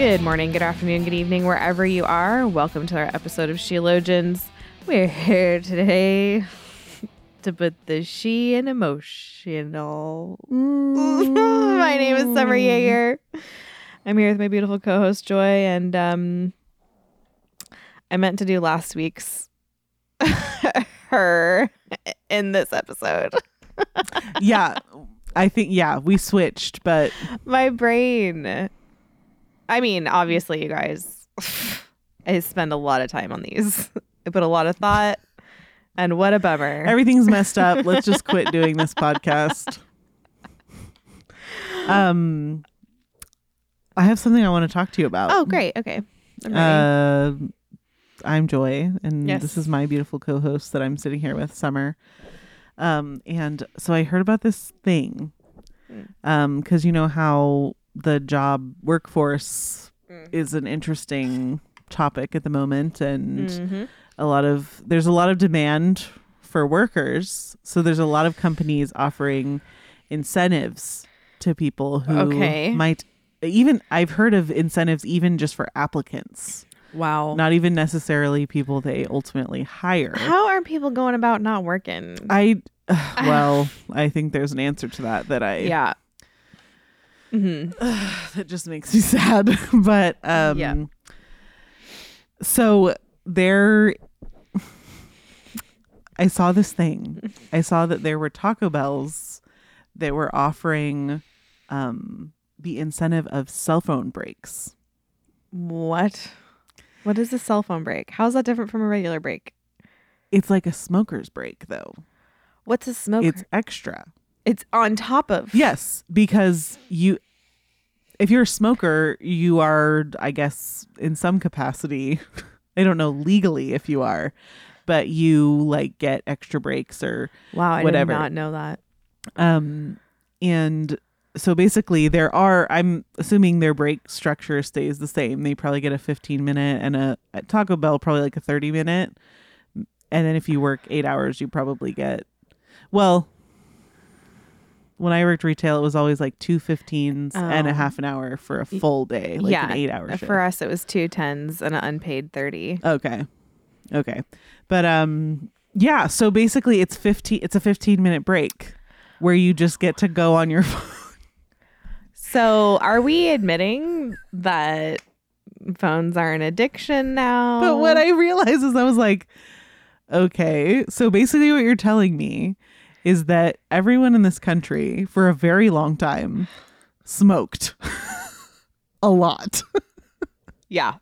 Good morning, good afternoon, good evening, wherever you are. Welcome to our episode of Sheologians. We're here today to put the she in emotional. my name is Summer Jaeger. I'm here with my beautiful co-host Joy, and um, I meant to do last week's her in this episode. yeah, I think yeah, we switched, but my brain. I mean, obviously, you guys, I spend a lot of time on these. I put a lot of thought, and what a bummer. everything's messed up. Let's just quit doing this podcast. Um, I have something I want to talk to you about. oh, great. Okay. I'm ready. Uh, I'm Joy, and Yes. this is my beautiful co-host that I'm sitting here with, Summer. Um, and so I heard about this thing, Mm. um, because you know how the job workforce Mm. is an interesting topic at the moment, and Mhm. a lot of there's a lot of demand for workers, so there's a lot of companies offering incentives to people who Okay. might even I've heard of incentives even just for applicants, Wow. not even necessarily people they ultimately hire. How are people going about not working? I well, I think there's an answer to that that I yeah. Hmm that just makes me sad. but um Yeah. so there I saw this thing. I saw that there were Taco Bells that were offering um the incentive of cell phone breaks. What? What is a cell phone break? How's that different from a regular break? It's like a smoker's break though. What's a smoker? It's extra. It's on top of. Yes, because you if you're a smoker, you are I guess in some capacity, I don't know legally if you are, but you like get extra breaks or Wow, I Whatever. did not know that. um and so basically there are I'm assuming their break structure stays the same. They probably get a 15 minute and a Taco Bell probably like a 30 minute. And then if you work 8 hours, you probably get well when I worked retail, it was always like two 15s and a Oh. half an hour for a full day, like yeah. an eight hour shift. For us, it was two tens and an unpaid 30. Okay. Okay. But um yeah, so basically it's 15 it's a 15 minute break where you just get to go on your phone. So are we admitting that phones are an addiction now? But what I realized is I was like, okay, so basically what you're telling me is that everyone in this country for a very long time smoked a lot. Yeah.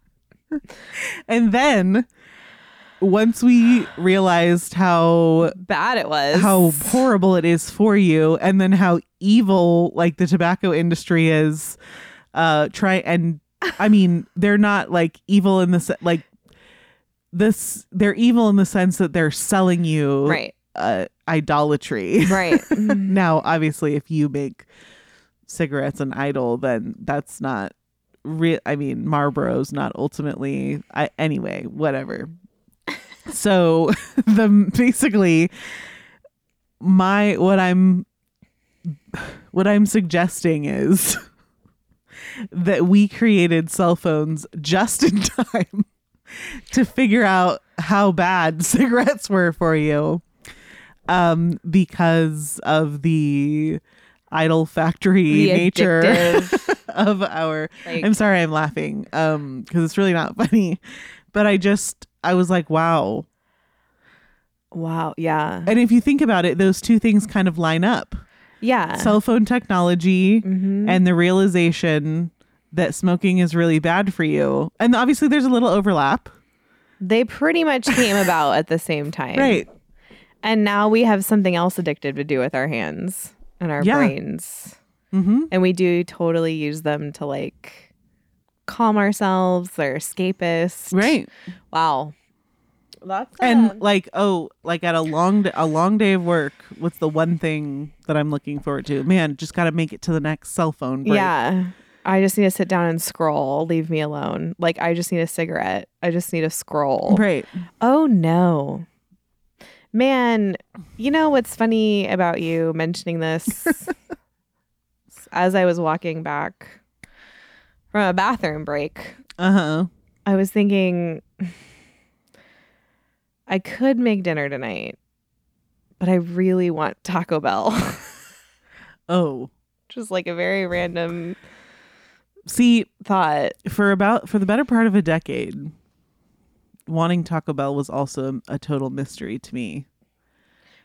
And then once we realized how Bad it was. how horrible it is for you and then how evil like the tobacco industry is uh try and i mean they're not like evil in the se- like this they're evil in the sense that they're selling you Right. uh idolatry. Right. Mm-hmm. now obviously if you make cigarettes an idol then that's not real i mean marlboro's not ultimately i anyway whatever. So the basically my what i'm what i'm suggesting is that we created cell phones just in time to figure out how bad cigarettes were for you um because of the idol factory The nature of our like- I'm sorry I'm laughing um because it's really not funny but I just I was like wow wow. Yeah. and if you think about it those two things kind of line up Yeah. cell phone technology Mhm. and the realization that smoking is really bad for you and obviously there's a little overlap they pretty much came about at the same time. right And now we have something else addictive to do with our hands and our Yeah. brains. mm-hmm And we do totally use them to like calm ourselves. They're escapist. Right. Wow. That's And like, oh, like at a long a long day of work, what's the one thing that I'm looking forward to? Man, just got to make it to the next cell phone break. yeah. I just need to sit down and scroll. Leave me alone. Like I just need a cigarette. I just need a scroll. Right. Oh no. Man, you know what's funny about you mentioning this? As I was walking back from a bathroom break, Uh-huh. I was thinking I could make dinner tonight, but I really want Taco Bell. Oh. Just like a very random See, thought. for about for the better part of a decade, wanting Taco Bell was also a total mystery to me.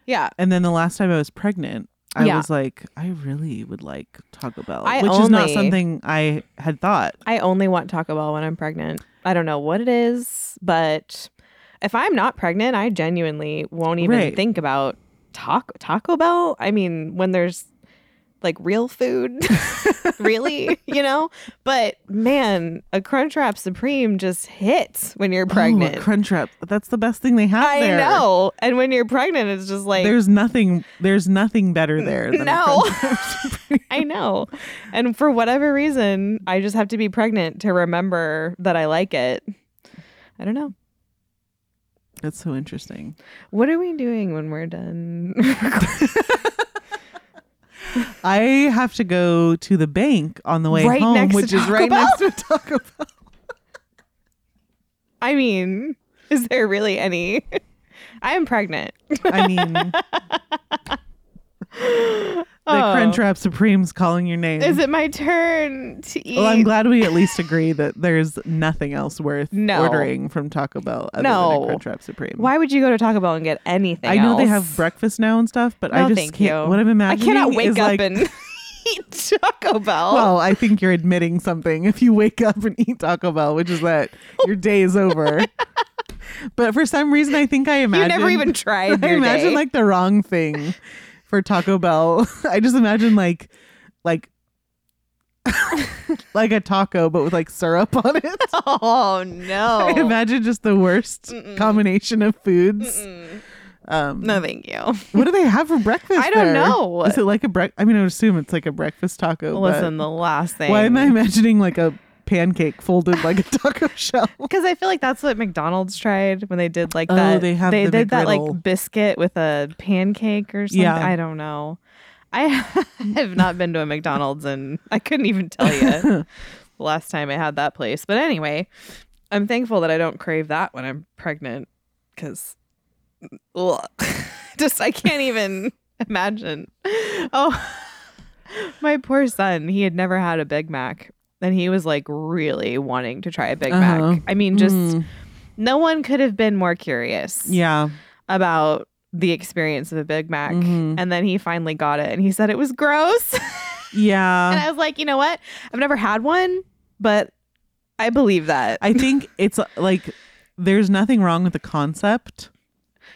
Yeah. And then the last time I was pregnant, I Yeah. was like, I really would like Taco Bell, I which is not something I had thought. I only want Taco Bell when I'm pregnant. I don't know what it is, but if I'm not pregnant, I genuinely won't even Right. think about Taco Taco Bell. I mean, when there's like real food, really, you know. But man, a Crunchwrap Supreme just hits when you're pregnant. Oh, a Crunchwrap. That's the best thing they have I there. know, and when you're pregnant, it's just like There's nothing. There's nothing better there. Than No. I know. And for whatever reason, I just have to be pregnant to remember that I like it. I don't know. That's so interesting. What are we doing when we're done? I have to go to the bank on the way Right home, which is right Bell? next to Taco Bell. I mean, is there really any? I am pregnant. I mean, the Oh. Crunchwrap Supreme's calling your name. Is it my turn to eat? Well, I'm glad we at least agree that there's nothing else worth No. ordering from Taco Bell other No. than a Crunchwrap Supreme. Why would you go to Taco Bell and get anything? I know they have breakfast now and stuff, but I just can't. you. What I'm imagining, I cannot wake is up like, and eat Taco Bell. Well, I think you're admitting something if you wake up and eat Taco Bell, which is that your day is over. but for some reason, I think I imagine you never even tried. I imagine day. like the wrong thing for Taco Bell. I just imagine like like like a taco but with like syrup on it. oh no. I imagine just the worst Mm-mm. combination of foods. Mm-mm. Um, No, thank you. what do they have for breakfast? I don't there? know. Is it like a break? I mean, I would assume it's like a breakfast taco. but- Listen, the last thing. Why am I imagining like a pancake folded like a taco shell? Because I feel like that's what McDonald's tried when they did like Oh, that. they have they the did that like biscuit with a pancake or something. Yeah. I don't know. I have not been to a McDonald's and I couldn't even tell you the last time I had that place. But anyway, I'm thankful that I don't crave that when I'm pregnant because just I can't even imagine. Oh, my poor son. He had never had a Big Mac. And he was like really wanting to try a Big Uh-huh. Mac. I mean, just Mm, no one could have been more curious yeah. about the experience of a Big Mac. Mhm. And then he finally got it and he said it was gross. Yeah. And I was like, you know what? I've never had one, but I believe that. I think it's like there's nothing wrong with the concept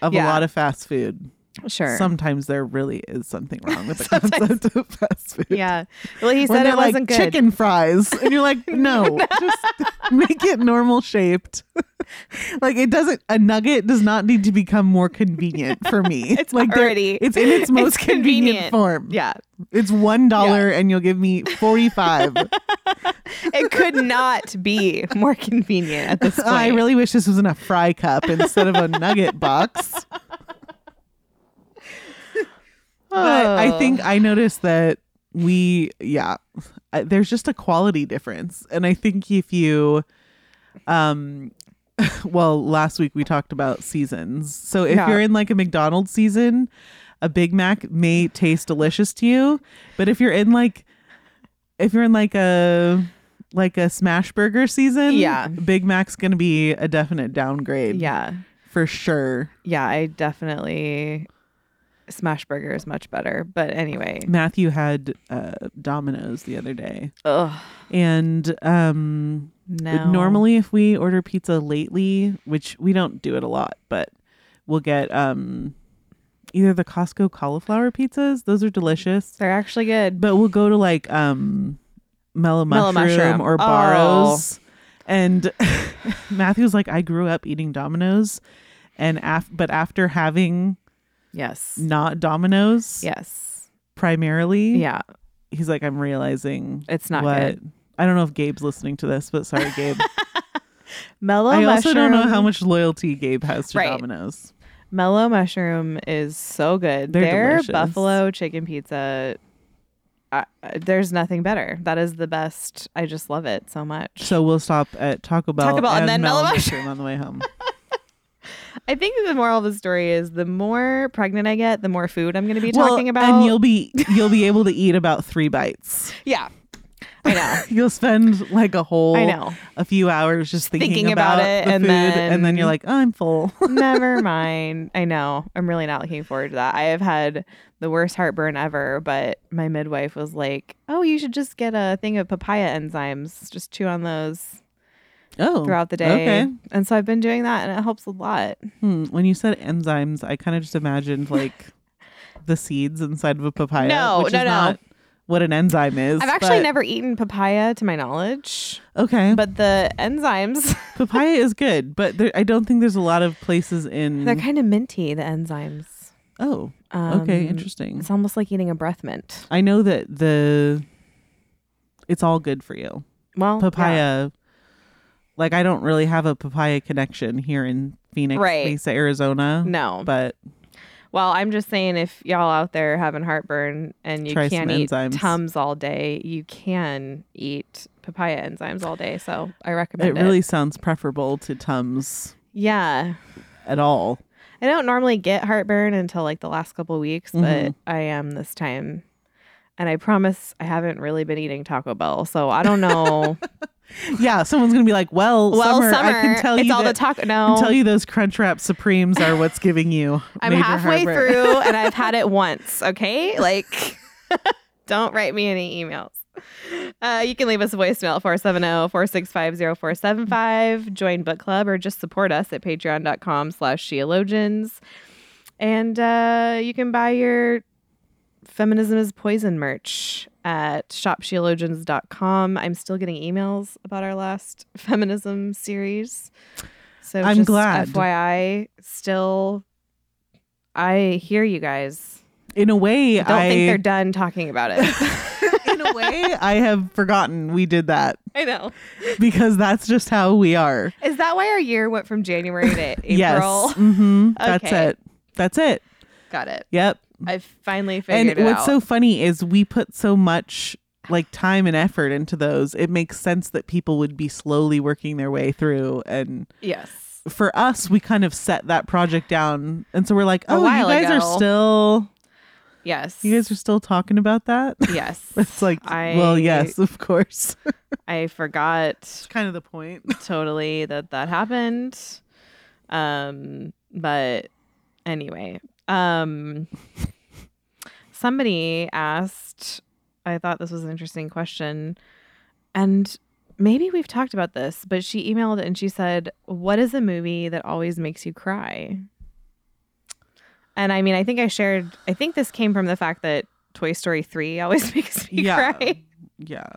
of a lot of fast food. Sure. Sometimes there really is something wrong with the concept of fast food. yeah. Well, he said it like wasn't good. chicken fries, and you're like, no, just make it normal shaped. like it doesn't. A nugget does not need to become more convenient for me. It's like already- it's in its most it's convenient, convenient. form. Yeah. It's one dollar, and you'll give me forty five. It could not be more convenient at this point. I really wish this was in a fry cup instead of a nugget box. But I Oh. think I noticed that we, yeah, there's just a quality difference. And I think if you, um, well, last week we talked about seasons. So if Yeah. you're in like a McDonald's season, a Big Mac may taste delicious to you. But if you're in like, if you're in like a, like a smash burger season, Yeah. Big Mac's going to be a definite downgrade. Yeah. For sure. Yeah. I definitely. Smash Burger is much better. But anyway. Matthew had uh, Domino's the other day. Ugh. And um No. normally if we order pizza lately, which we don't do it a lot, but we'll get um either the Costco cauliflower pizzas, those are delicious. They're actually good. But we'll go to like um mellow Mellow mushroom, mushroom. or Oh. Barro's. And Matthew's like, I grew up eating Domino's, and af- but after having Yes. not Domino's Yes. primarily, Yeah. he's like, I'm realizing It's not what. good. I don't know if Gabe's listening to this, but sorry, Gabe. Mellow Mushroom. I mushroom. also don't know how much loyalty Gabe has to Right. Domino's. Mellow mushroom is so good. They're Their delicious. buffalo chicken pizza. Uh, there's nothing better. That is the best. I just love it so much. So we'll stop at Taco Bell, Taco Bell and and, then mellow mushroom on the way home. I think the moral of the story is the more pregnant I get, the more food I'm going to be Well, talking about. and you'll be you'll be able to eat about three bites. yeah, I know. You'll spend like a whole I know. a few hours just thinking, Thinking about it, the and food, and then then- you're like, I'm full. Never mind. I know. I'm really not looking forward to that. I have had the worst heartburn ever, but my midwife was like, "Oh, you should just get a thing of papaya enzymes. Just chew on those oh, throughout the day." Okay. And so I've been doing that, and it helps a lot. Hmm. When you said enzymes, I kind of just imagined like the seeds inside of a papaya. No, which no, is no. not what an enzyme is. I've actually but- never eaten papaya to my knowledge, Okay, but the enzymes, papaya is good, but there, I don't think there's a lot of places in. they're kind of minty, the enzymes. oh, Um, okay, interesting. It's almost like eating a breath mint. I know that the it's all good for you. Well, yeah. Like I don't really have a papaya connection here in Phoenix, Right. Mesa, Arizona. No. but Well, I'm just saying if y'all out there having heartburn and you can't eat enzymes. Tums all day, you can eat papaya enzymes all day. So I recommend it it. really sounds preferable to Tums Yeah. at all. I don't normally get heartburn until like the last couple weeks, but Mhm. I am this time. And I promise I haven't really been eating Taco Bell. So I don't know. Yeah, someone's gonna be like, "Well, well, summer, summer, I can tell it's you all that, the. I No. tell you those Crunchwrap Supremes are what's giving you." I'm major halfway heartburn. through and I've had it once. Okay. Like, don't write me any emails. Uh, you can leave us a voicemail 470 465 0475. Join book club or just support us at patreon.com slash sheologians. And uh, you can buy your Feminism is Poison merch at shopsheologians.com. I'm still getting emails about our last feminism series. So I'm just glad. FYI, still, I hear you guys. In a way, I don't I think they're done talking about it. in a way, I have forgotten we did that I know. because that's just how we are. Is that why our year went from January to April? Yes, hmm that's it. That's it. Got it. Yep. I finally figured it out. And what's out. so funny is we put so much like time and effort into those. It makes sense that people would be slowly working their way through and yes. for us we kind of set that project down and so we're like, "Oh, you guys are still Yes. you guys are still talking about that?" yes. it's like, I- "Well, yes, of course." I forgot kind of the point. totally that that happened. Um, but anyway, um, somebody asked. I thought this was an interesting question, and maybe we've talked about this, but she emailed and she said, "What is a movie that always makes you cry?" And I mean, I think I shared. I think this came from the fact that Toy Story three always makes me Yeah. cry Yeah.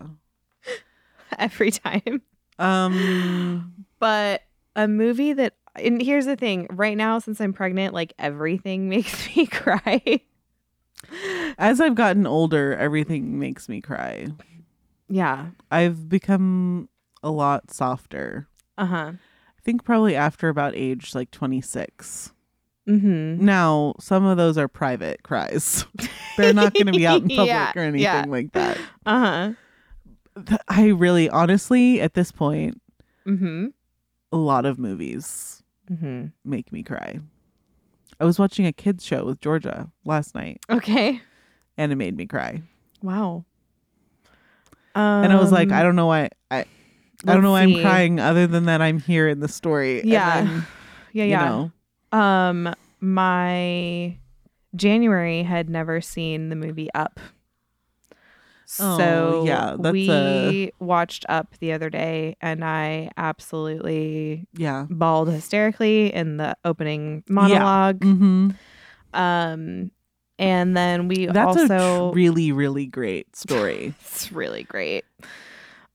every time. Um but a movie that and here's the thing right now since i'm pregnant like everything makes me cry as I've gotten older, everything makes me cry. yeah I've become a lot softer. uh-huh I think probably after about age like 26. mm-hmm Now, some of those are private cries. They're not going to be out in public Yeah, or anything yeah. like that. uh-huh I really, honestly, at this point, mm-hmm a lot of movies mm-hmm make me cry. I was watching a kids show with Georgia last night okay and it made me cry. wow um, and I was like, I don't know why I I don't know why let's I'm crying other than that I'm here in the story. And Yeah. then, yeah you yeah know, um my january had never seen the movie up Oh, so yeah, that's we a- watched up the other day and i absolutely yeah. bawled hysterically in the opening monologue. Mm-hmm. Um, and then we That's also a tr- really, really great story. it's really great.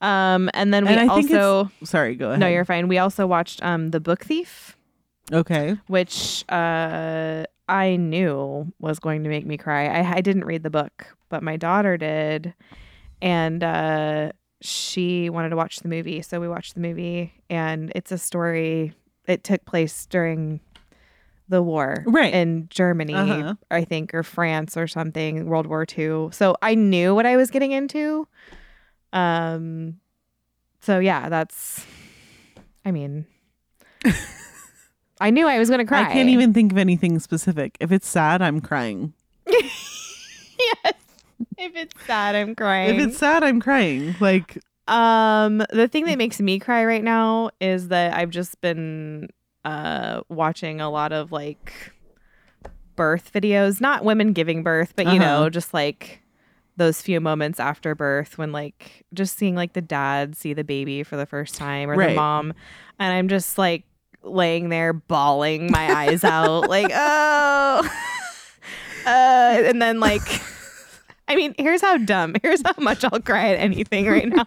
Um, and then we And I think also Sorry, go ahead. no, you're fine. We also watched um the Book Thief, okay. which uh I knew was going to make me cry. I I didn't read the book, but my daughter did, and uh she wanted to watch the movie, so we watched the movie, and it's a story. It took place during the war, Right. in Germany, Uh-huh. I think, or France or something, World War II. So I knew what I was getting into. Um, so yeah, that's. I mean, I knew I was going to cry. I can't even think of anything specific. If it's sad, I'm crying. yes. If it's sad, I'm crying. If it's sad, I'm crying. Like Um, the thing that makes me cry right now is that I've just been uh watching a lot of like birth videos, not women giving birth, but you Uh-huh. know, just like those few moments after birth when like just seeing like the dad see the baby for the first time or Right. the mom and I'm just like laying there bawling my eyes out like oh uh and then like I mean, here's how dumb. Here's how much I'll cry at anything right now.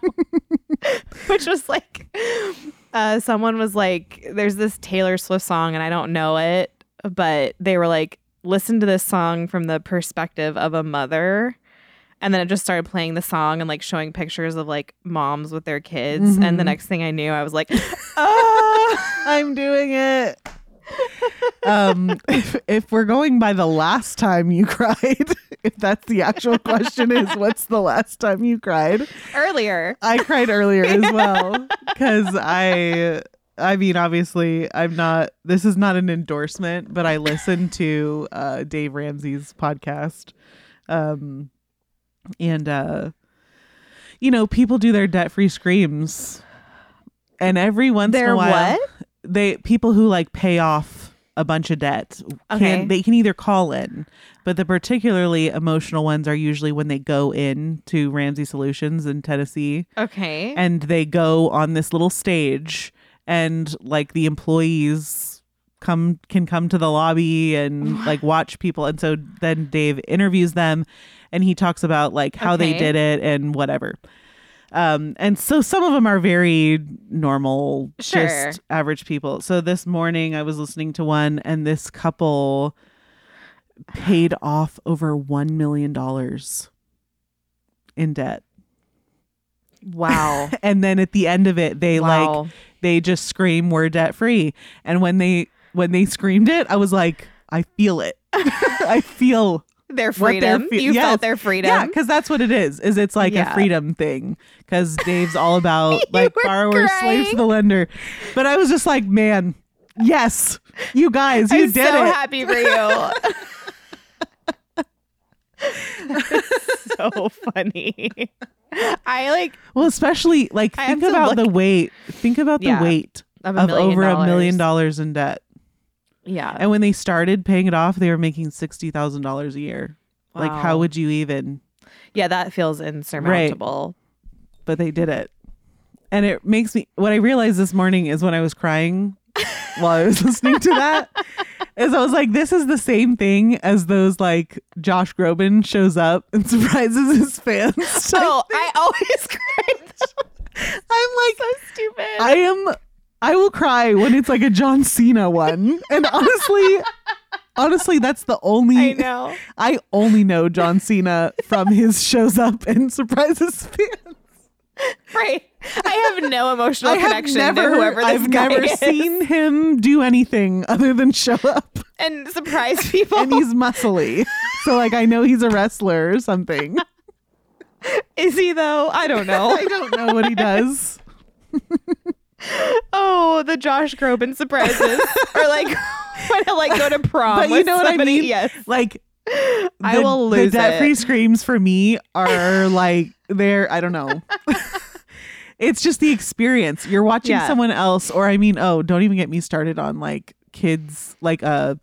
Which was like, uh, someone was like, there's this Taylor Swift song, and I don't know it, but they were like, listen to this song from the perspective of a mother. And then it just started playing the song and like showing pictures of like moms with their kids. And the Mhm. next thing I knew, I was like, ah. I'm doing it. um if, if we're going by the last time you cried, if that's the actual question is what's the last time you cried? earlier. I cried earlier as well cuz I I mean obviously I'm not this is not an endorsement, but I listened to uh Dave Ramsey's podcast. Um and uh you know, people do their debt-free screams. And every once in a while what? they people who like pay off a bunch of debt can Okay. they can either call in but the particularly emotional ones are usually when they go in to Ramsey Solutions in Tennessee. Okay. and they go on this little stage and like the employees come can come to the lobby and like watch people. And so then Dave interviews them and he talks about like how they did it and whatever um and so some of them are very normal Sure. just average people. So this morning i was listening to one and this couple paid off over 1 million dollars in debt. Wow. and then at the end of it they like they just scream we're debt free and when they when they screamed it i was like i feel it. I feel their freedom. fe- you yes. felt their freedom. yeah because that's what it is is it's like Yeah. a freedom thing because dave's all about like borrower slaves to the lender but i was just like man yes you guys you I'm did so it happy for you. so funny. I like well especially like think about the weight think about the Yeah. weight of, a of over a million dollars in debt Yeah. and when they started paying it off they were making $60000 a year like how would you even yeah, that feels insurmountable. but they did it. And it makes me what I realized this morning is when I was crying while I was listening to that is I was like, this is the same thing as those like Josh Groban shows up and surprises his fans. Oh. I always cry. I'm like so stupid. I am I will cry when it's like a John Cena one. And honestly honestly that's the only I know. I only know John Cena from his shows up and surprises fans. Right. I have no emotional I connection never, to whoever this I've guy never is seen him do anything other than show up, and surprise people. and he's muscly. so like I know he's a wrestler or something. is he though? I don't know. I don't know what he does. oh, the Josh Groban surprises, or like when I like go to prom. But you know what I somebody- mean? Yes. Like I will will The lose debt free screams for me are like they're I don't know. it's just the experience. You're watching Yeah. someone else, or I mean, oh, don't even get me started on like kids, like uh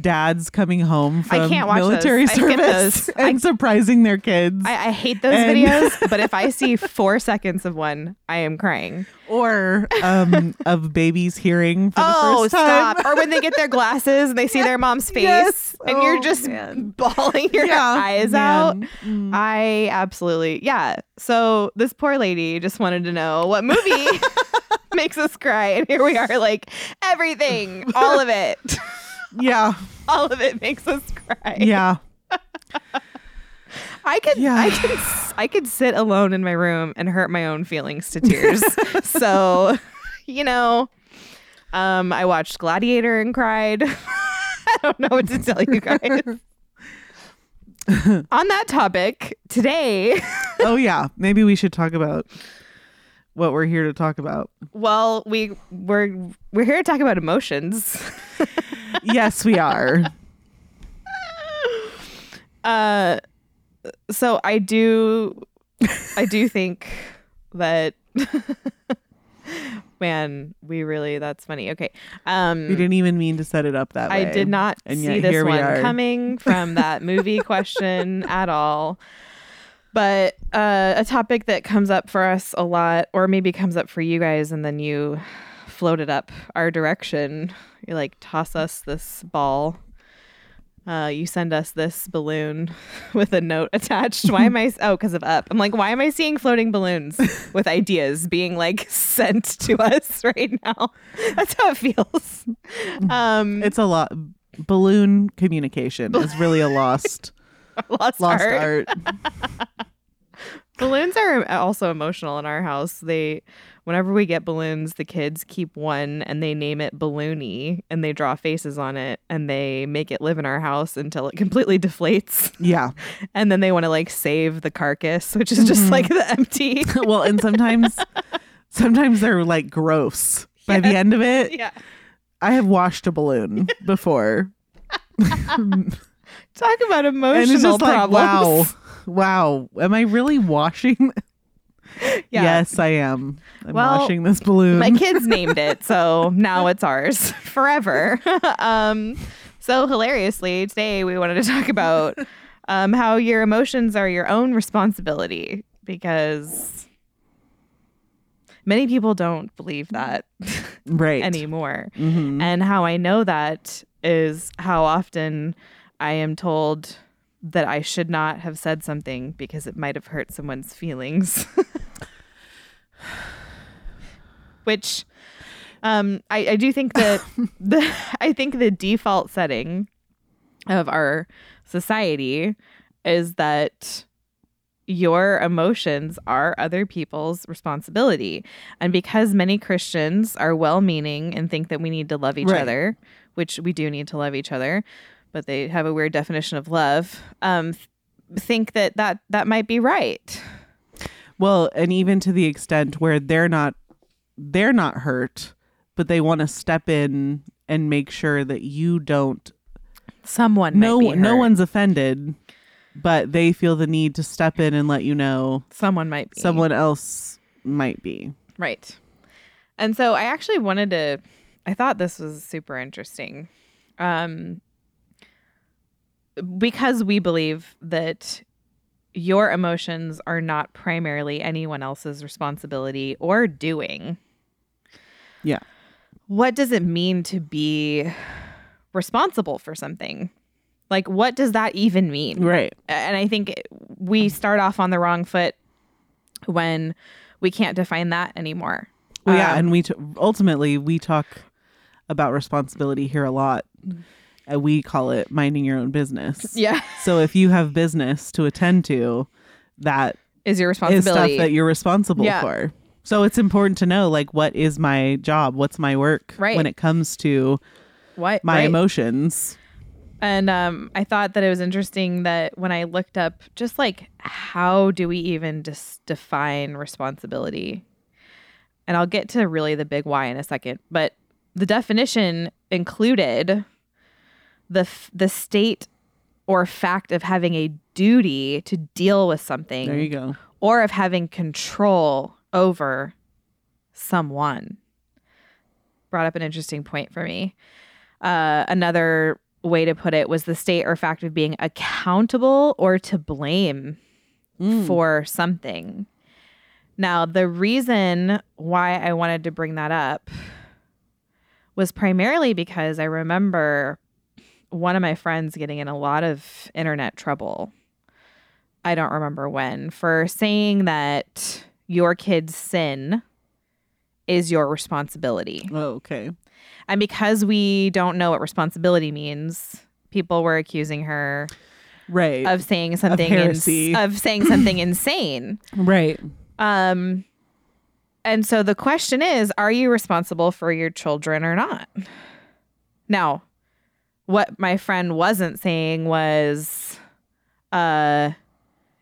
dads coming home I from can't watch those. military I service those. and surprising their kids. I, I hate those And- videos, but if I see four seconds of one, I am crying. or um, of babies hearing for Oh, the first time. Oh, stop! Or when they get their glasses and they see their mom's face, Yes. and you're Oh, just man. bawling your Yeah, eyes out. Mm. I absolutely, yeah. So this poor lady just wanted to know what movie makes us cry, and here we are, like everything, all of it, Yeah, all of it makes us cry. yeah. I could, Yeah. I could, I could sit alone in my room and hurt my own feelings to tears. so, you know, um, I watched Gladiator and cried. I don't know what to tell you guys. On that topic, today, Oh yeah, maybe we should talk about what we're here to talk about. well, we we're we're here to talk about emotions. yes, we are. Uh, so I do, I do think that, man, we really that's funny. Okay, um, We didn't even mean to set it up that way. I did not and see this one coming from that movie question at all. But uh, a topic that comes up for us a lot, or maybe comes up for you guys, and then you float it up our direction. You like toss us this ball. Uh, you send us this balloon with a note attached. Why am I? Oh, because of up. I'm like, why am I seeing floating balloons with ideas being like sent to us right now? That's how it feels. Um, It's a lot. Balloon communication is really a lost lost, lost art. art. Balloons are also emotional in our house. They, whenever we get balloons, the kids keep one and they name it Balloony and they draw faces on it and they make it live in our house until it completely deflates. Yeah. And then they want to like save the carcass, which is just like mm-hmm. the empty. well, and sometimes sometimes they're like gross. By the end of it, yeah. I have washed a balloon before. Talk about emotional and it's just like, problems. wow. Wow. Am I really washing? Yeah. Yes, I am. I'm Well, washing this balloon. My kids named it, so now it's ours forever. um, so hilariously, today we wanted to talk about um, how your emotions are your own responsibility because many people don't believe that right. anymore. Mhm. And how I know that is how often I am told that I should not have said something because it might have hurt someone's feelings. Which um, I, I do think that the I think the default setting of our society is that your emotions are other people's responsibility. And because many Christians are well meaning and think that we need to love each Right. other, which we do need to love each other, but they have a weird definition of love, um, think that, that that might be right. Well, and even to the extent where they're not they're not hurt, but they want to step in and make sure that you don't Someone no might be no one's offended, but they feel the need to step in and let you know someone might be someone else might be. Right. And so I actually wanted to I thought this was super interesting. Um because we believe that your emotions are not primarily anyone else's responsibility or doing. Yeah. What does it mean to be responsible for something? Like what does that even mean? Right. and I think we start off on the wrong foot when we can't define that anymore. Well, yeah, Um, and we t- ultimately we talk about responsibility here a lot. Uh, we call it minding your own business. yeah, So if you have business to attend to, that is your responsibility. is stuff that you're responsible Yeah. for. So it's important to know like what is my job, what's my work Right. when it comes to what my right. emotions. And um, I thought that it was interesting that when I looked up just like how do we even just define responsibility, and I'll get to really the big why in a second, but the definition included the f- the state or fact of having a duty to deal with something There you go. or of having control over someone. Brought up an interesting point for me. Uh, another way to put it was the state or fact of being accountable or to blame for something. Now, the reason why I wanted to bring that up was primarily because I remember one of my friends getting in a lot of internet trouble. I don't remember when for saying that your kid's sin is your responsibility. Oh, okay. And because we don't know what responsibility means, people were accusing her Right. of saying something ins- of saying something insane. right. Um and so the question is, are you responsible for your children or not? Now, what my friend wasn't saying was uh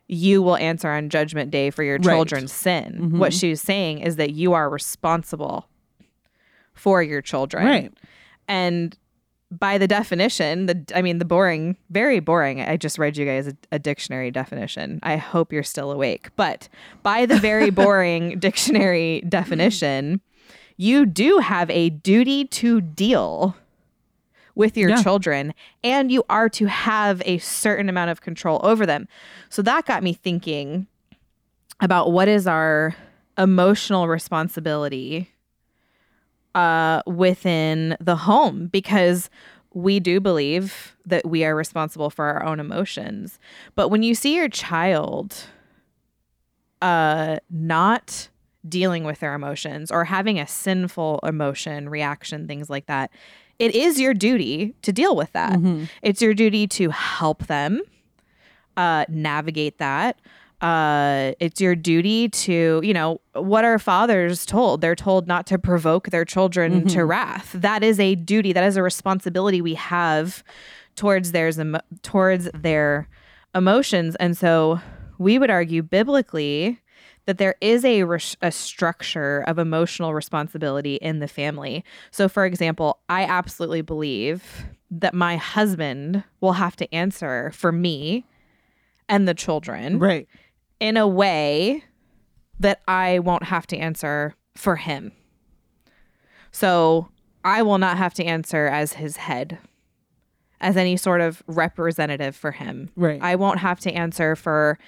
you will answer on judgment day for your Right. children's sin. What she was saying is that you are responsible for your children. Right. And by the definition, the I mean the boring, very boring. I just read you guys a, a dictionary definition. I hope you're still awake. But by the very boring dictionary definition, you do have a duty to deal with your Yeah. children and you are to have a certain amount of control over them. So that got me thinking about what is our emotional responsibility uh, within the home because we do believe that we are responsible for our own emotions. But when you see your child uh, not dealing with their emotions or having a sinful emotion, reaction, things like that, it is your duty to deal with that. It's your duty to help them uh, navigate that. Uh, it's your duty to, you know, what are fathers told? They're told not to provoke their children to wrath. That is a duty. That is a responsibility we have towards theirs towards their emotions. And so we would argue biblically that there is a, res- a structure of emotional responsibility in the family. So, for example, I absolutely believe that my husband will have to answer for me and the children Right. in a way that I won't have to answer for him. So I will not have to answer as his head, as any sort of representative for him. Right. I won't have to answer for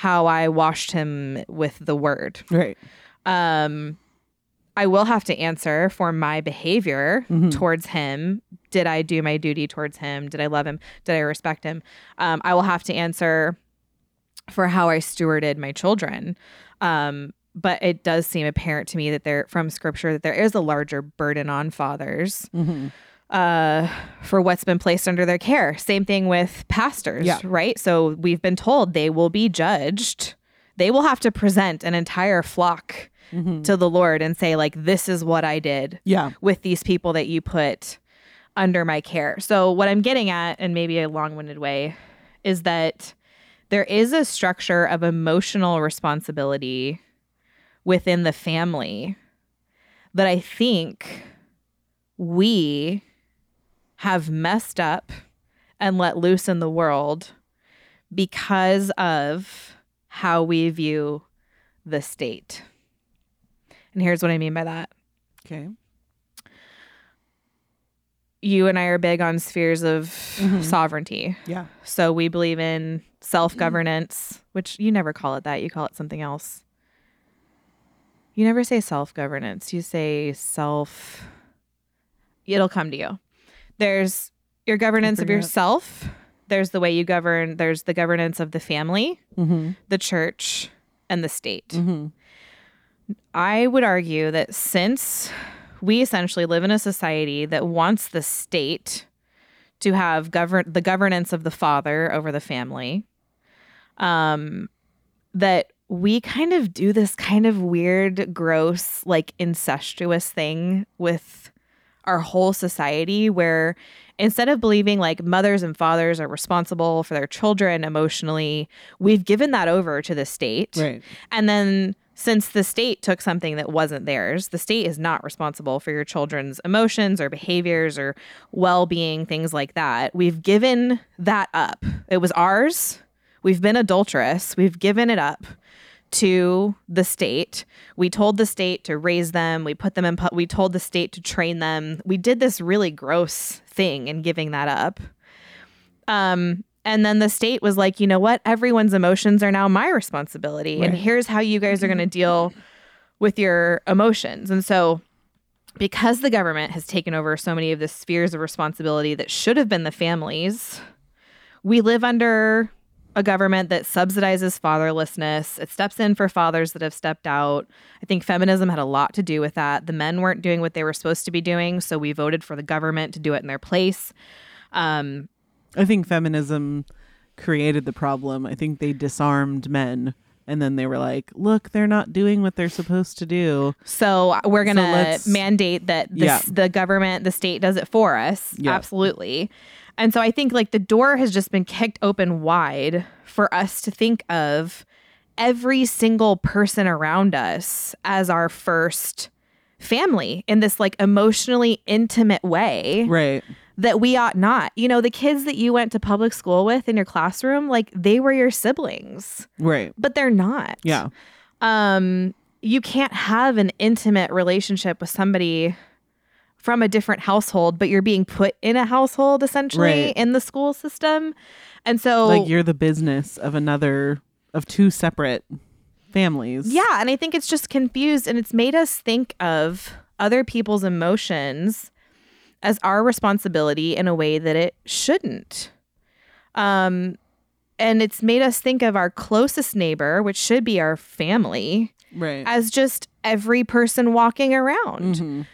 how I washed him with the word. Right. Um, I will have to answer for my behavior towards him. Did I do my duty towards him? Did I love him? Did I respect him? Um, I will have to answer for how I stewarded my children. Um, but it does seem apparent to me that there, from scripture, that there is a larger burden on fathers uh, for what's been placed under their care. Same thing with pastors, Yeah. right? So we've been told they will be judged. They will have to present an entire flock to the Lord and say, like, this is what I did Yeah. with these people that you put under my care. So, what I'm getting at, and maybe a long winded way, is that there is a structure of emotional responsibility within the family that I think we have messed up and let loose in the world because of how we view the state. And here's what I mean by that. Okay. You and I are big on spheres of mm-hmm. sovereignty. Yeah. So we believe in self governance, which you never call it that. You call it something else. You never say self governance. You say self. It'll come to you. There's your governance of figure it out. yourself. There's the way you govern. There's the governance of the family, Mm-hmm. the church, and the state. Mm-hmm. I would argue that since we essentially live in a society that wants the state to have govern the governance of the father over the family, um, that we kind of do this kind of weird, gross, like incestuous thing with our whole society where instead of believing like mothers and fathers are responsible for their children emotionally, we've given that over to the state. Right. And then since the state took something that wasn't theirs, the state is not responsible for your children's emotions or behaviors or well being, things like that. We've given that up. It was ours. We've been adulterous. We've given it up to the state. We told the state to raise them. We put them in. pu- We told the state to train them. We did this really gross thing in giving that up. Um, and then the state was like, you know what? Everyone's emotions are now my responsibility, and here's how you guys are going to deal with your emotions. And so, because the government has taken over so many of the spheres of responsibility that should have been the families, we live under a government that subsidizes fatherlessness. It steps in for fathers that have stepped out. I think feminism had a lot to do with that. The men weren't doing what they were supposed to be doing, so we voted for the government to do it in their place. Um, I think feminism created the problem. I think they disarmed men and then they were like, look, they're not doing what they're supposed to do. So we're gonna let's- mandate that this, Yeah. the government, the state does it for us. Yeah. Absolutely. And so I think like the door has just been kicked open wide for us to think of every single person around us as our first family in this like emotionally intimate way Right. that we ought not. You know, the kids that you went to public school with in your classroom, like they were your siblings, Right. but they're not Yeah. um you can't have an intimate relationship with somebody from a different household but you're being put in a household essentially Right. in the school system and so Like you're the business of another of two separate families. yeah and i think it's just confused and it's made us think of other people's emotions as our responsibility in a way that it shouldn't um and it's made us think of our closest neighbor which should be our family Right. as just every person walking around. Mhm.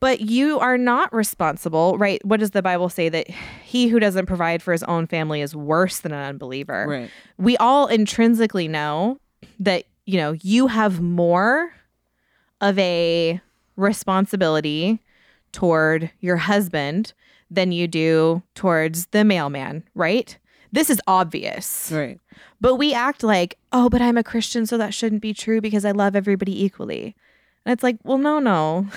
But you are not responsible, right? What does the Bible say that he who doesn't provide for his own family is worse than an unbeliever? Right. We all intrinsically know that, you know, you have more of a responsibility toward your husband than you do towards the mailman, right? This is obvious. Right. But we act like, oh, but I'm a Christian, so that shouldn't be true because I love everybody equally. And it's like, well, no, no.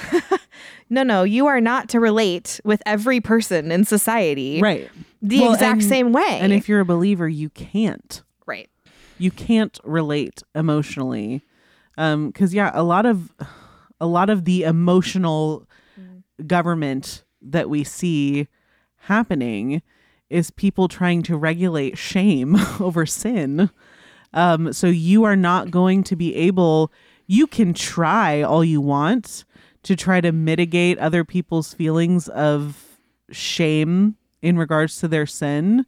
no, no. You are not to relate with every person in society Right. the Well, exact and- same way. And if you're a believer, you can't. right. You can't relate emotionally. Um cuz yeah, a lot of a lot of the emotional government that we see happening is people trying to regulate shame over sin. Um, so you are not going to be able, you can try all you want to try to mitigate other people's feelings of shame in regards to their sin,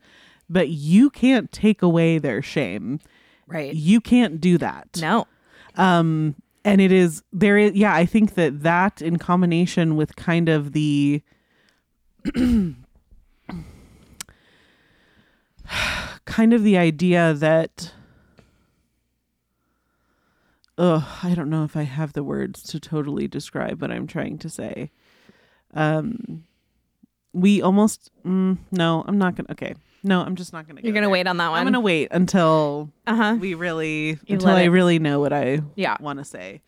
but you can't take away their shame. Right. You can't do that No. um and it is there is yeah i think that that in combination with kind of the kind of the idea that oh i don't know if i have the words to totally describe what i'm trying to say um we almost mm, no i'm not gonna okay no i'm just not gonna You're go going to there. wait on that one. i'm gonna wait until uh huh. we really You until I it- really know what I Yeah. want to say.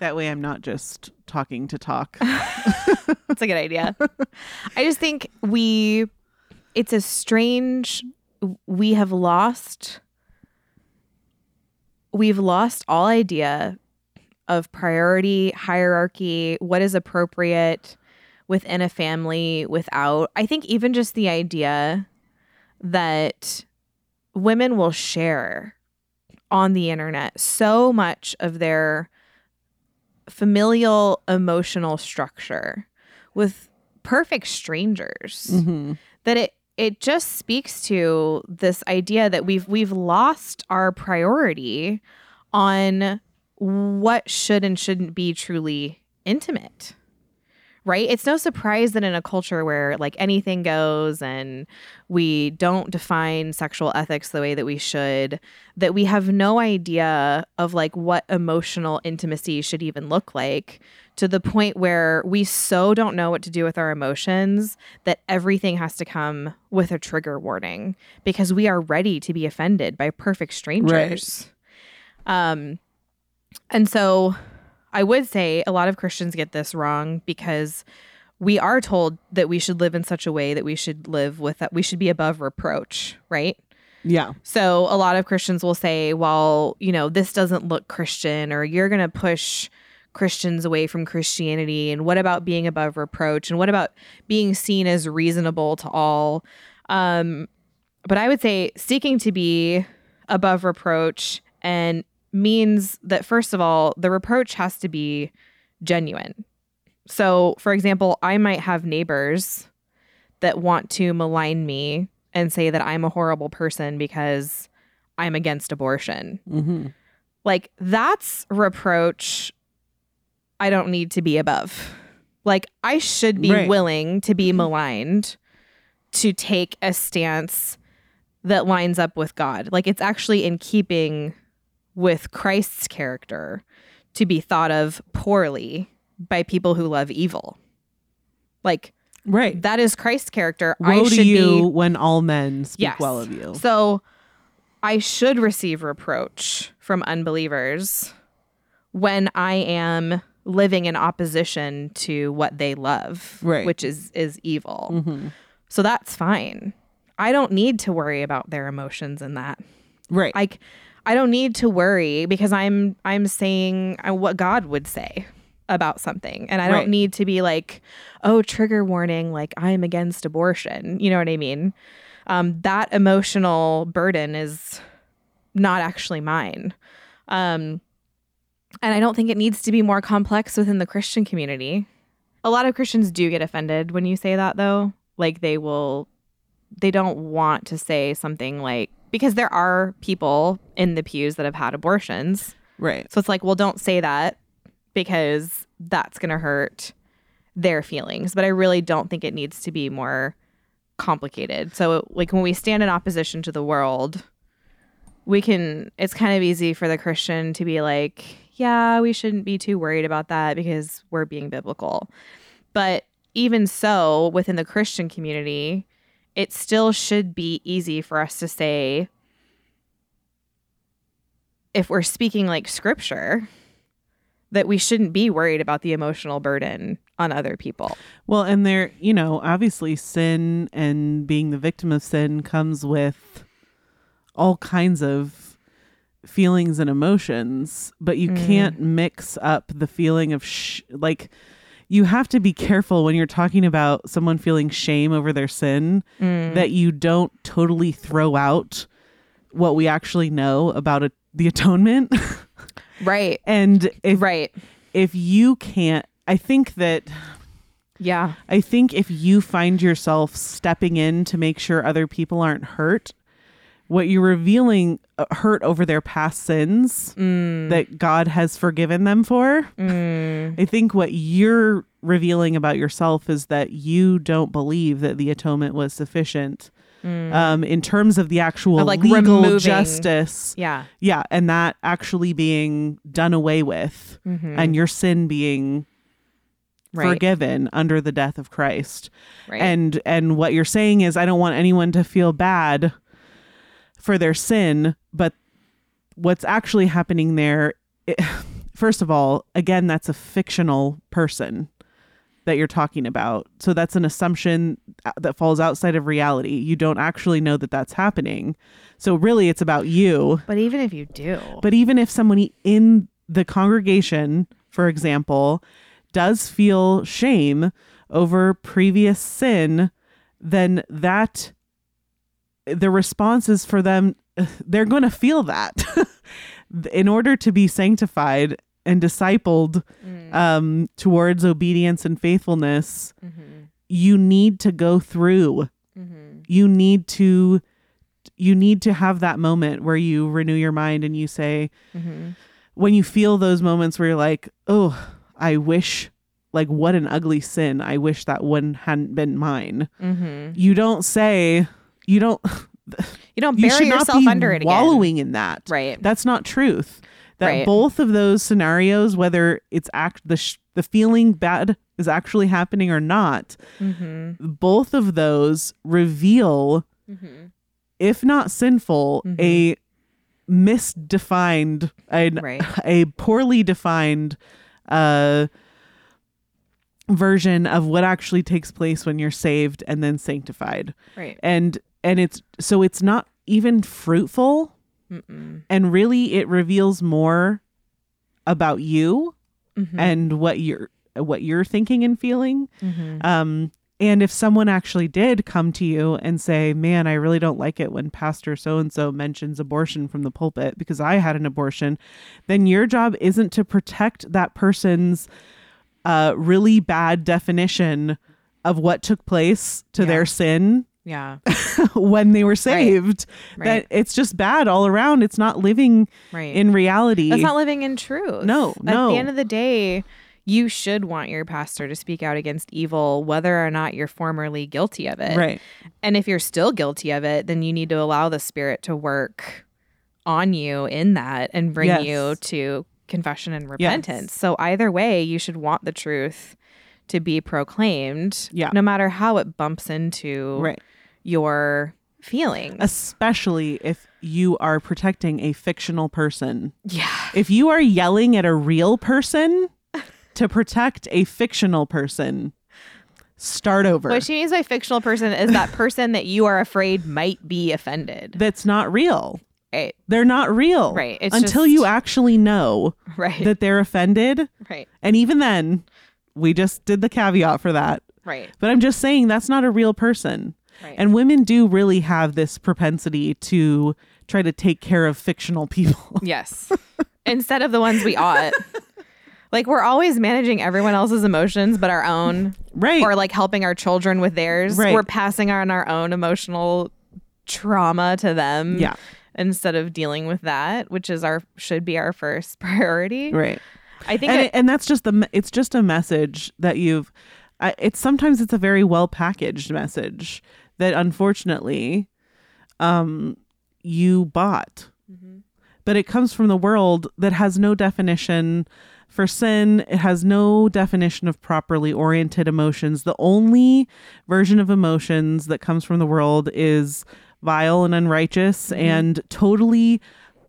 That way, I'm not just talking to talk. That's a good idea. I just think we, it's a strange, we have lost, we've lost all idea of priority, hierarchy, what is appropriate within a family without. I think even just the idea that women will share on the internet so much of their familial emotional structure with perfect strangers Mhm. that it it just speaks to this idea that we've we've lost our priority on what should and shouldn't be truly intimate right it's no surprise that in a culture where like anything goes and we don't define sexual ethics the way that we should that we have no idea of like what emotional intimacy should even look like to the point where we so don't know what to do with our emotions that everything has to come with a trigger warning because we are ready to be offended by perfect strangers. Um and so I would say a lot of Christians get this wrong because we are told that we should live in such a way that we should live with that we should be above reproach, right? Yeah. So a lot of Christians will say, well, you know, this doesn't look Christian, or you're going to push Christians away from Christianity. And what about being above reproach? And what about being seen as reasonable to all? Um, but I would say seeking to be above reproach and means that, first of all, the reproach has to be genuine. So, for example, I might have neighbors that want to malign me and say that I'm a horrible person because I'm against abortion. Mm-hmm. Like, that's reproach I don't need to be above. Like, I should be Right. willing to be maligned to take a stance that lines up with God. Like, it's actually in keeping with Christ's character to be thought of poorly by people who love evil. Like, Right. that is Christ's character. I Woe should to you be when all men speak Yes. well of you. So I should receive reproach from unbelievers when I am living in opposition to what they love, Right. which is is evil. Mhm. So that's fine. I don't need to worry about their emotions in that. Right. Like I don't need to worry because I'm I'm saying uh, what God would say about something and I Right. don't need to be like, "Oh, trigger warning, like I'm against abortion." You know what I mean? Um that emotional burden is not actually mine. Um and I don't think it needs to be more complex within the Christian community. A lot of Christians do get offended when you say that though. Like they will they don't want to say something like because there are people in the pews that have had abortions. right. So it's like, well, don't say that because that's going to hurt their feelings. But I really don't think it needs to be more complicated. So like when we stand in opposition to the world, we can it's kind of easy for the Christian to be like, yeah, we shouldn't be too worried about that because we're being biblical. But even so, within the Christian community, it still should be easy for us to say if we're speaking like scripture that we shouldn't be worried about the emotional burden on other people. Well, and there, you know, obviously sin and being the victim of sin comes with all kinds of feelings and emotions, but you mm. can't mix up the feeling of sh- like you have to be careful when you're talking about someone feeling shame over their sin mm. that you don't totally throw out what we actually know about it, the atonement. Right. and if Right. if you can't I think that Yeah. I think if you find yourself stepping in to make sure other people aren't hurt, what you're revealing uh, hurt over their past sins that God has forgiven them for. I think what you're revealing about yourself is that you don't believe that the atonement was sufficient um, in terms of the actual Of, like, legal removing- justice. Yeah. Yeah, and that actually being done away with, and your sin being Right. forgiven under the death of Christ. Right. And and what you're saying is I don't want anyone to feel bad for their sin, but what's actually happening there it, first of all, again that's a fictional person that you're talking about. So that's an assumption uh, that falls outside of reality. You don't actually know that that's happening. So really it's about you. But even if you do. But even if somebody in the congregation, for example, does feel shame over previous sin, then that the response is for them, they're going to feel that in order to be sanctified and discipled um, towards obedience and faithfulness. You need to go through. You need to you need to have that moment where you renew your mind and you say when you feel those moments where you're like oh i wish like what an ugly sin i wish that one hadn't been mine mm-hmm. you don't say you don't You don't you bury not yourself under it again. wallowing in that Right. that's not truth that Right. both of those scenarios whether it's act the sh- the feeling bad is actually happening or not Mm-hmm. both of those reveal if not sinful a misdefined a, Right. a poorly defined uh version of what actually takes place when you're saved and then sanctified Right. and and it's so it's not even fruitful. Mm-mm. And really it reveals more about you Mhm. and what you're what you're thinking and feeling. Mhm. Um and if someone actually did come to you and say, "Man, I really don't like it when pastor so and so mentions abortion from the pulpit because I had an abortion," then your job isn't to protect that person's uh really bad definition of what took place to Yeah. their sin yeah. when they were saved. Right. That it's just bad all around. It's not living Right. in reality. it's not living in truth. No, no. At no. the end of the day, you should want your pastor to speak out against evil, whether or not you're formerly guilty of it. right. And if you're still guilty of it, then you need to allow the Spirit to work on you in that and bring Yes. you to confession and repentance. So either way, you should want the truth to be proclaimed, Yeah. no matter how it bumps into Right. Your feelings. Especially if you are protecting a fictional person. yeah. If you are yelling at a real person to protect a fictional person, start over. What she means by fictional person is that person that you are afraid might be offended. That's not real. Right. They're not real. Right. It's Until just- you actually know Right. that they're offended. right. And even then, we just did the caveat for that. Right. But I'm just saying that's not a real person. Right. And women do really have this propensity to try to take care of fictional people. Yes. Instead of the ones we ought. Like we're always managing everyone else's emotions but our own right. or like helping our children with theirs. Right. We're passing on our own emotional trauma to them. Yeah. Instead of dealing with that, which is our should be our first priority. right. I think And, and that's just the it's just a message that you've I it's sometimes it's a very well packaged message that unfortunately um you bought. Mm-hmm. But it comes from the world that has no definition for sin. It has no definition of properly oriented emotions. The only version of emotions that comes from the world is vile and unrighteous Mm-hmm. and totally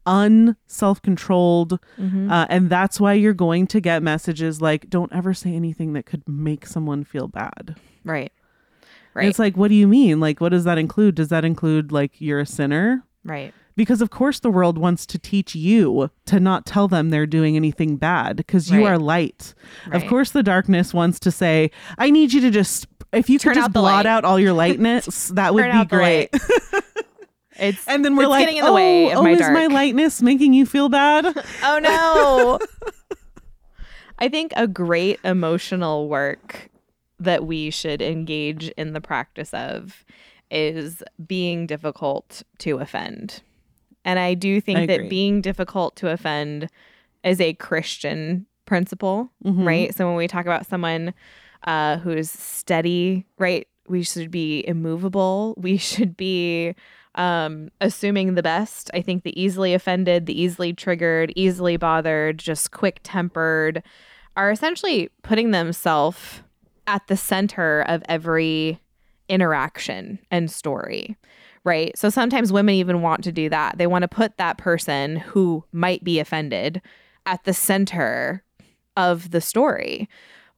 unself controlled. Mm-hmm. Uh, and that's why you're going to get messages like, don't ever say anything that could make someone feel bad. right. Right. It's like, what do you mean? Like, what does that include? Does that include like you're a sinner? right. Because of course the world wants to teach you to not tell them they're doing anything bad because you Right. are light. Right. Of course the darkness wants to say, I need you to just if you Turn could just out the blot light. out all your lightness, that would Turn be great. It's And then we're like, getting in the oh, way of oh, my is dark. my lightness making you feel bad? Oh no. I think a great emotional work that we should engage in the practice of is being difficult to offend. And I do think I that being difficult to offend is a Christian principle, Mhm. right? So when we talk about someone uh, who's steady, right, we should be immovable. We should be um, assuming the best. I think the easily offended, the easily triggered, easily bothered, just quick tempered are essentially putting themselves at the center of every interaction and story. Right. So sometimes women even want to do that. They want to put that person who might be offended at the center of the story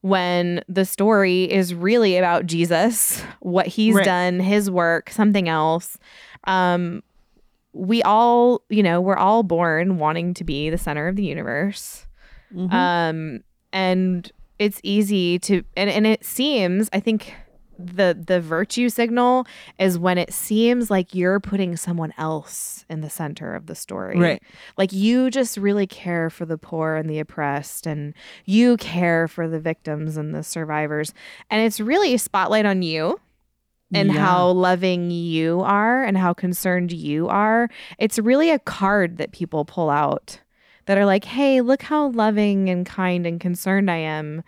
when the story is really about Jesus, what he's Right. done, his work, something else. Um, we all, you know, we're all born wanting to be the center of the universe. Mhm. Um, and it's easy to, and, and it seems, I think the the virtue signal is when it seems like you're putting someone else in the center of the story Right. like you just really care for the poor and the oppressed and you care for the victims and the survivors and it's really a spotlight on you and Yeah. how loving you are and how concerned you are it's really a card that people pull out that are like hey look how loving and kind and concerned i am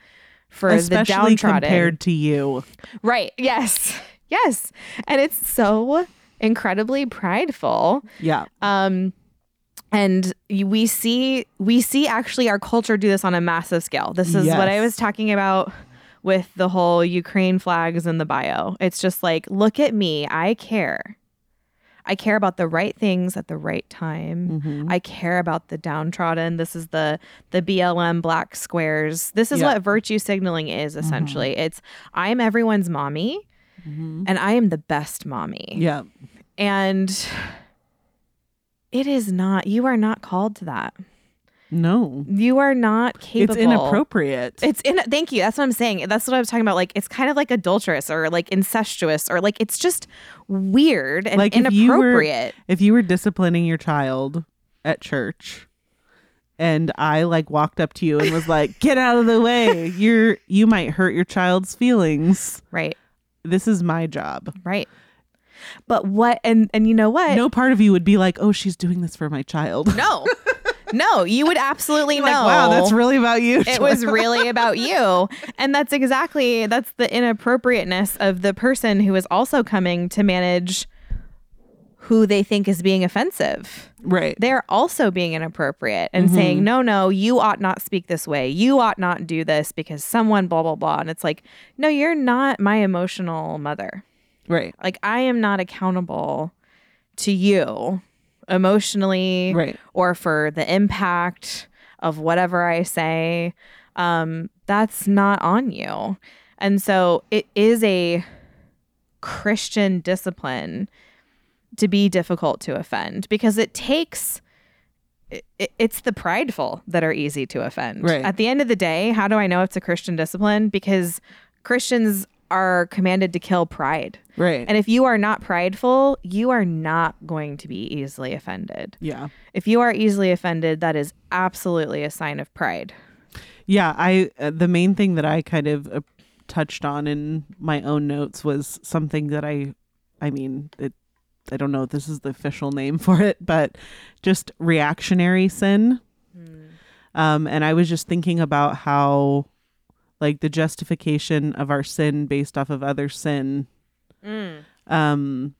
for the especially downtrodden. compared to you. right. Yes. Yes. And it's so incredibly prideful. Yeah. um and we see we see actually our culture do this on a massive scale. This is what i was talking about with the whole ukraine flags in the bio. It's just like look at me. I care i care about the right things at the right time Mhm. i care about the downtrodden this is the the blm black squares this is Yeah. what virtue signaling is essentially it's i'm everyone's mommy Mhm. and i am the best mommy Yeah. and It is not. You are not called to that. No. You are not capable. It's inappropriate. It's in. Thank you. That's what I'm saying. That's what I was talking about. Like it's kind of like adulterous or like incestuous or like it's just weird and like if you were inappropriate. if you were disciplining your child at church and I like walked up to you and was like, "Get out of the way. You're you might hurt your child's feelings. right. This is my job." Right. But what? And and you know what? No part of you would be like, "Oh, she's doing this for my child." No. no. You would absolutely like, know. wow, that's really about you. it was really about you. And that's exactly that's the inappropriateness of the person who is also coming to manage who they think is being offensive. right. They're also being inappropriate and mm-hmm. saying, "No, no, you ought not speak this way. You ought not do this because someone blah blah blah." And it's like, "No, you're not my emotional mother. Right. Like I am not accountable to you emotionally Right. or for the impact of whatever I say. Um, that's not on you. And so it is a Christian discipline to be difficult to offend because it takes it, it- it's the prideful that are easy to offend. Right. At the end of the day, how do I know it's a Christian discipline? Because Christians are commanded to kill pride. Right. And if you are not prideful, you are not going to be easily offended. yeah. If you are easily offended, that is absolutely a sign of pride. Yeah, I uh, the main thing that I kind of uh, touched on in my own notes was something that I I mean, it I don't know if this is the official name for it, but just reactionary sin. Um and I was just thinking about how like the justification of our sin based off of other sin um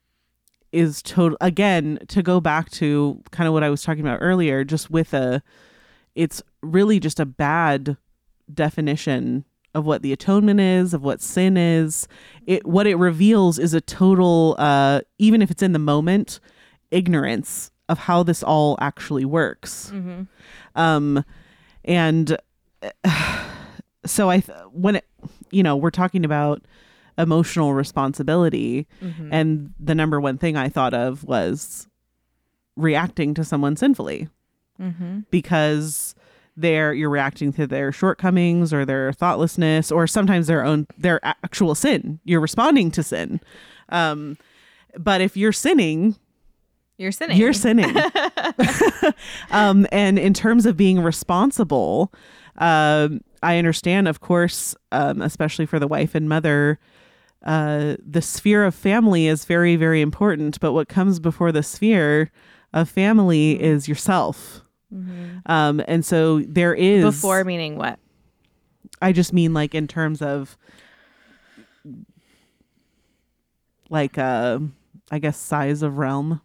is total again to go back to kind of what I was talking about earlier just with a it's really just a bad definition of what the atonement is of what sin is. It what it reveals is a total uh even if it's in the moment ignorance of how this all actually works. Um and uh, so i th- when it you know we're talking about emotional responsibility and the number one thing i thought of was reacting to someone sinfully. Because they're you're reacting to their shortcomings or their thoughtlessness or sometimes their own their actual sin. You're responding to sin. Um but if you're sinning You're sinning. you're sinning. Um and in terms of being responsible um i understand of course um especially for the wife and mother uh the sphere of family is very very important but what comes before the sphere of family is yourself um and so there is Before meaning what? I just mean like in terms of like uh I guess size of realm.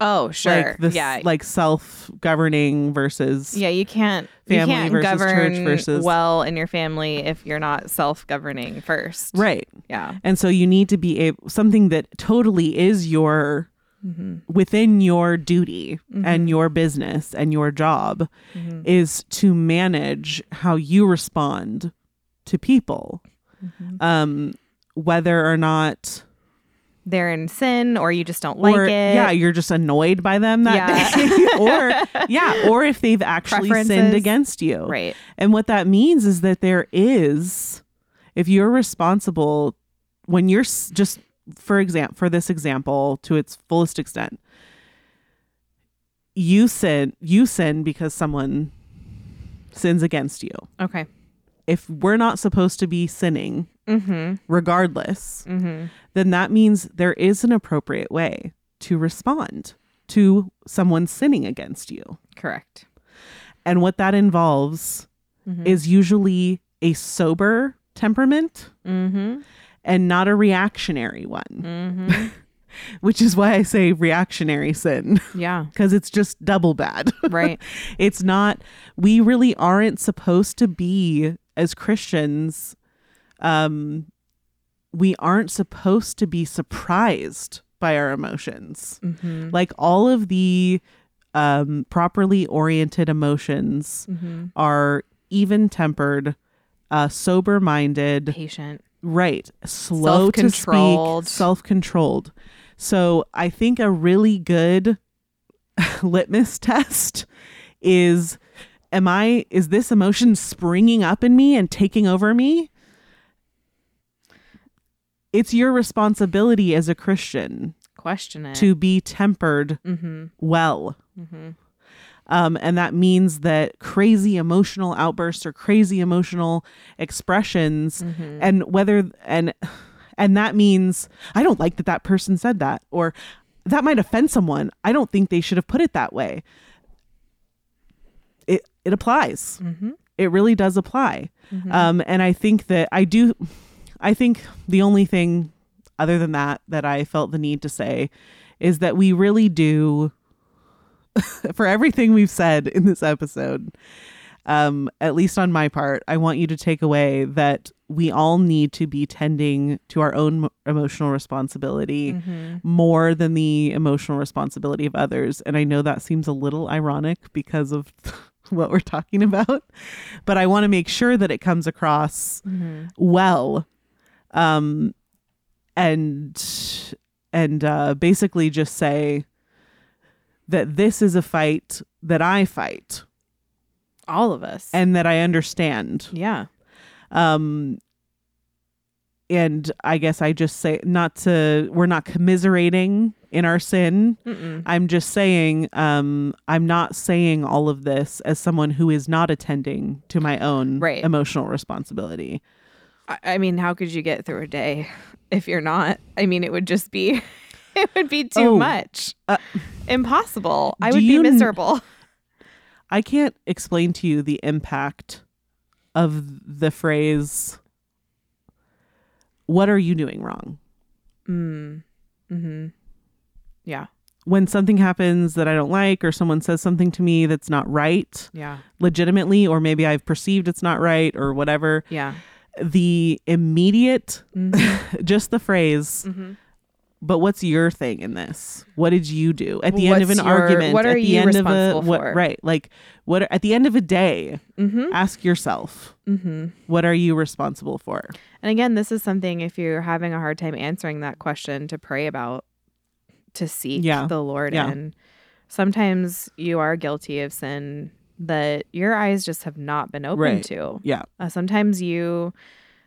Oh, sure. Like this yeah. like self governing versus yeah, you can't family you can't versus church govern versus- well in your family if you're not self-governing first. right. Yeah. And so you need to be a something that totally is your Mm-hmm. within your duty and your business and your job Mm-hmm. is to manage how you respond to people. Mm-hmm. Um whether or not They're in sin or you just don't like or, it. Yeah, you're just annoyed by them that Yeah. day. or yeah, or if they've actually sinned against you. Right. And what that means is that there is if you're responsible when you're just for example for this example to its fullest extent you sin you sin because someone sins against you Okay. if we're not supposed to be sinning Mm-hmm. regardless Mm-hmm. then that means there is an appropriate way to respond to someone sinning against you. Correct. And what that involves is usually a sober temperament Mm-hmm. and not a reactionary one, Mm-hmm. which is why I say reactionary sin, Yeah. because it's just double bad. Right. it's not, we really aren't supposed to be, as Christians, um, we aren't supposed to be surprised by our emotions. mm-hmm. Like all of the um, properly oriented emotions Mm-hmm. are even tempered, uh, sober minded, Patient. right, slow to speak, Self-controlled. self controlled. So I think a really good litmus test is am I is this emotion springing up in me and taking over me? It's your responsibility as a Christian Question it. to be tempered mm-hmm. well. Mm-hmm. Um, and that means that crazy emotional outbursts or crazy emotional expressions, Mm-hmm. and whether and and that means I don't like that that person said that, or that might offend someone. I don't think they should have put it that way. It it applies. Mm-hmm. It really does apply. Um, and I think that I do. I think the only thing other than that that I felt the need to say is that we really do for everything we've said in this episode um at least on my part i want you to take away that we all need to be tending to our own emotional responsibility Mm-hmm. more than the emotional responsibility of others and i know that seems a little ironic because of what we're talking about but i want to make sure that it comes across Mm-hmm. well um and and uh basically just say that this is a fight that I fight All of us. and that I understand yeah. um and I guess I just say not to we're not commiserating in our sin Mm-mm. I'm just saying um I'm not saying all of this as someone who is not attending to my own Right. emotional responsibility I, mean, how could you get through a day if you're not? I mean, it would just be, it would be too Oh, much. uh, Impossible. I would be miserable. I can't explain to you the impact of the phrase what are you doing wrong? Mm. Mm-hmm. Yeah. When something happens that I don't like or someone says something to me that's not right Yeah. legitimately or maybe I've perceived it's not right or whatever, Yeah. The immediate Mhm. just the phrase Mhm. but what's your thing in this? What did you do at the end of an your- argument? what are at the you end of a responsible what? for? Right, like what? At the end of a day, Mm-hmm. ask yourself, Mm-hmm. what are you responsible for? And again, this is something if you're having a hard time answering that question to pray about, to seek Yeah. the Lord Yeah. in. Sometimes you are guilty of sin that your eyes just have not been open Right. to. Yeah. Uh, sometimes you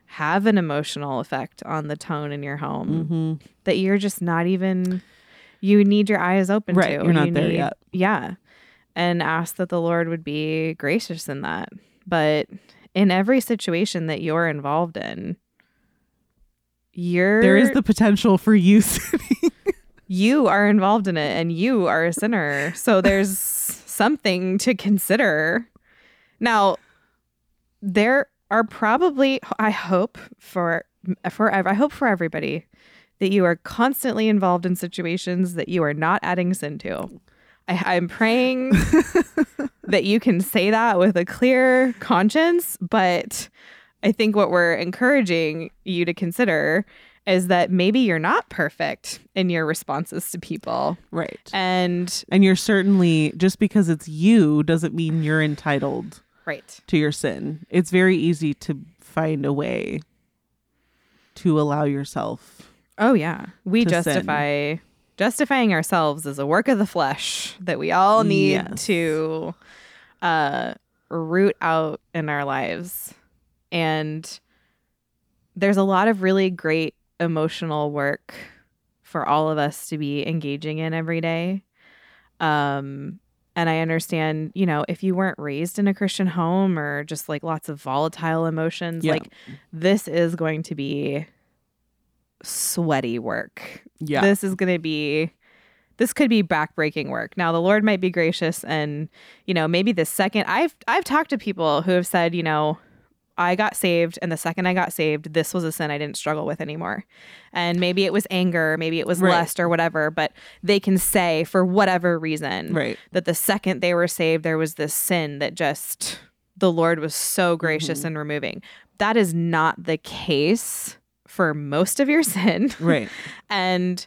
have an emotional effect on the tone in your home Mm-hmm. that you're just not even you need your eyes open Right, to. you're not You there need- yet. Yeah. And ask that the Lord would be gracious in that. But in every situation that you're involved in, you're There is the potential for you sitting. you are involved in it and you are a sinner. So there's something to consider. Now, there are probably I hope for for I hope for everybody that you are constantly involved in situations that you are not adding sin to. I, I'm praying that you can say that with a clear conscience, but I think what we're encouraging you to consider is that maybe you're not perfect in your responses to people. right. And And you're certainly just because it's you doesn't mean you're entitled right. to your sin. It's very easy to find a way to allow yourself. Oh yeah. We To sin. justify justifying ourselves as a work of the flesh that we all need Yes. to uh root out in our lives. And there's a lot of really great emotional work for all of us to be engaging in every day. Um and I understand, you know, if you weren't raised in a Christian home or just like lots of volatile emotions, Yeah. like this is going to be sweaty work. Yeah. This is going to be this could be backbreaking work. Now the Lord might be gracious and you know, maybe the second I've I've talked to people who have said, you know, I got saved and the second I got saved, this was a sin I didn't struggle with anymore. And maybe it was anger, maybe it was Right. lust or whatever, but they can say for whatever reason right. that the second they were saved, there was this sin that just the Lord was so gracious Mm-hmm. in removing. That is not the case for most of your sin. Right. and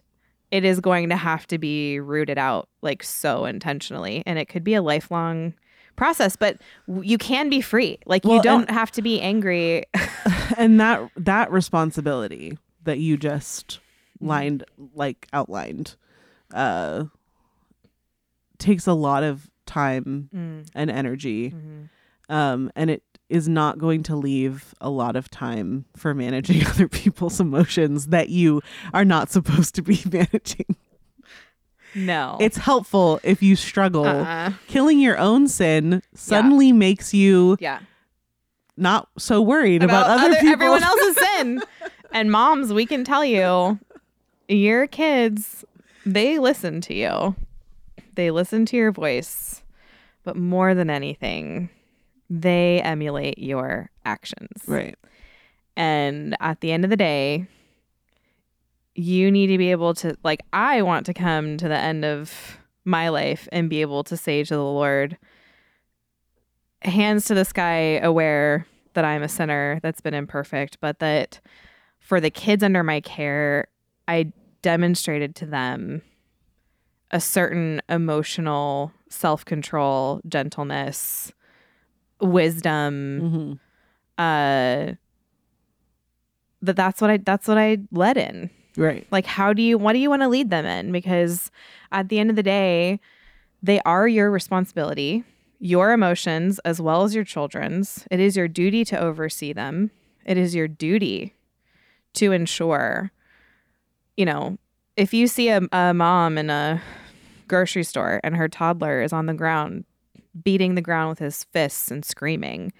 it is going to have to be rooted out like so intentionally. And it could be a lifelong process, but you can be free. Like you don't and- have to be angry. and that that responsibility that you just lined like outlined uh takes a lot of time Mm. and energy Mhm. um and it is not going to leave a lot of time for managing other people's emotions that you are not supposed to be managing No. it's helpful if you struggle uh killing your own sin suddenly makes you yeah. not so worried about, other, people everyone else's sin. And moms, we can tell you, your kids, they listen to you. They listen to your voice, but more than anything, they emulate your actions. right And at the end of the day, you need to be able to, like, I want to come to the end of my life and be able to say to the Lord, hands to the sky, aware that I'm a sinner that's been imperfect, but that for the kids under my care, I demonstrated to them a certain emotional self control, gentleness, wisdom, hmm uh that that's what I that's what I led in. Right Like how do you what do you want to lead them in? Because at the end of the day, they are your responsibility, your emotions as well as your children's. It is your duty to oversee them. It is your duty to ensure you know, if you see a, a mom in a grocery store and her toddler is on the ground beating the ground with his fists and screaming,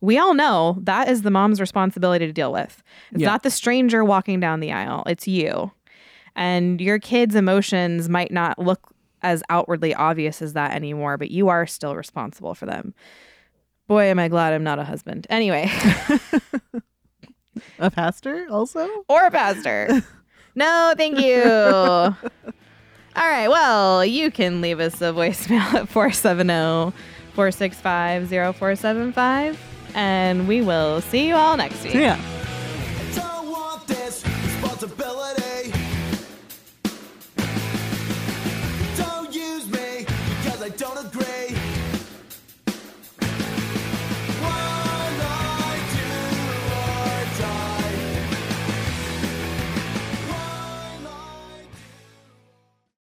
we all know that is the mom's responsibility to deal with. It's Yeah. not the stranger walking down the aisle, it's you. And your kids' emotions might not look as outwardly obvious as that anymore, but you are still responsible for them. Boy, am I glad I'm not a husband. Anyway, a pastor also or a pastor. No, thank you. All right. Well, you can leave us a voicemail at 470 465 0475, and we will see you all next week. yeah Don't want this responsibility. Don't use me because I don't agree.